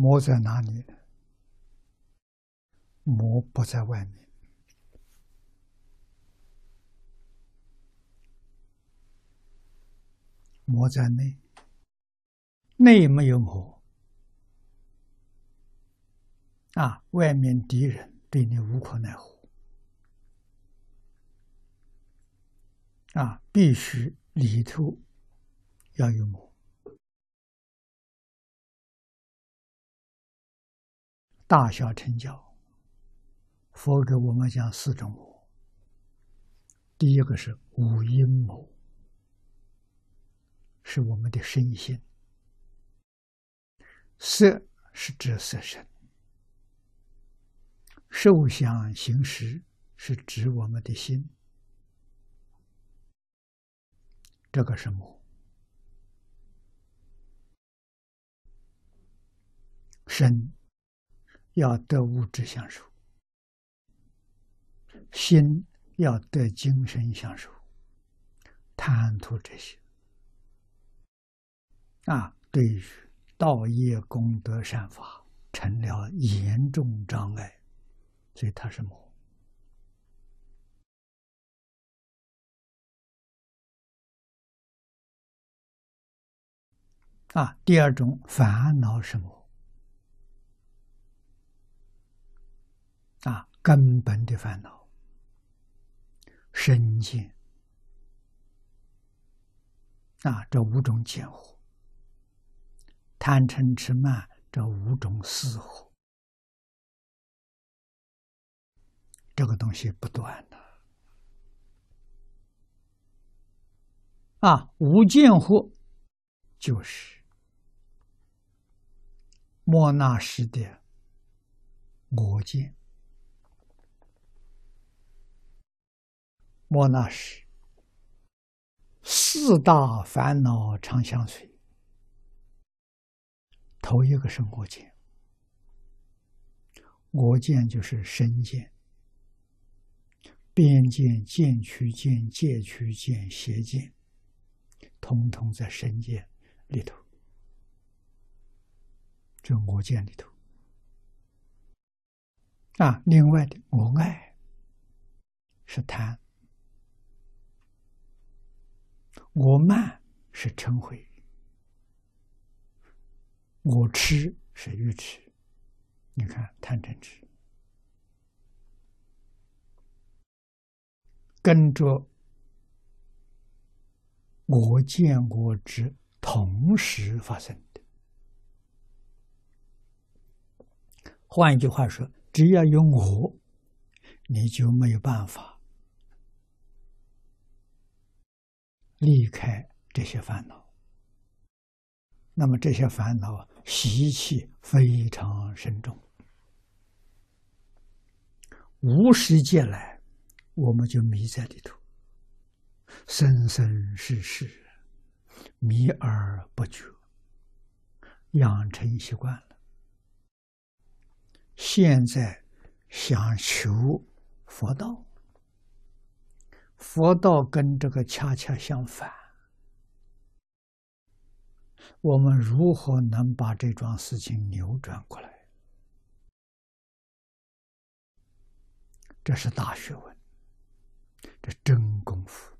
魔在哪里呢？魔不在外面，魔在内。内没有魔啊，外面敌人对你无可奈何啊，必须里头要有魔。大小成教，佛给我们讲四种魔。第一个是五阴魔，是我们的身心；色是指色身；受想行识是指我们的心，这个是魔。身。要得物质享受，心要得精神享受，贪图这些啊，对于道业功德善法成了严重障碍，所以它是魔啊。第二种烦恼是魔。啊，根本的烦恼，身见。啊，这五种见惑，贪嗔痴慢这五种思惑，这个东西不断的。啊，无见惑就是莫那时的我见。莫那时，四大烦恼常相随。头一个是我见，我见就是身见、边见、见取见、戒取见、邪见，通通在身见里头，这我见里头。啊，另外的我爱是贪。我慢是嗔恚，我痴是愚痴。你看贪嗔痴，跟着我见我知同时发生的。换一句话说，只要有我，你就没有办法。离开这些烦恼，那么这些烦恼习气非常深重，无始劫来，我们就迷在里头，生生世世迷而不觉，养成习惯了。现在想求佛道。佛道跟这个恰恰相反，我们如何能把这桩事情扭转过来？这是大学问，这真功夫。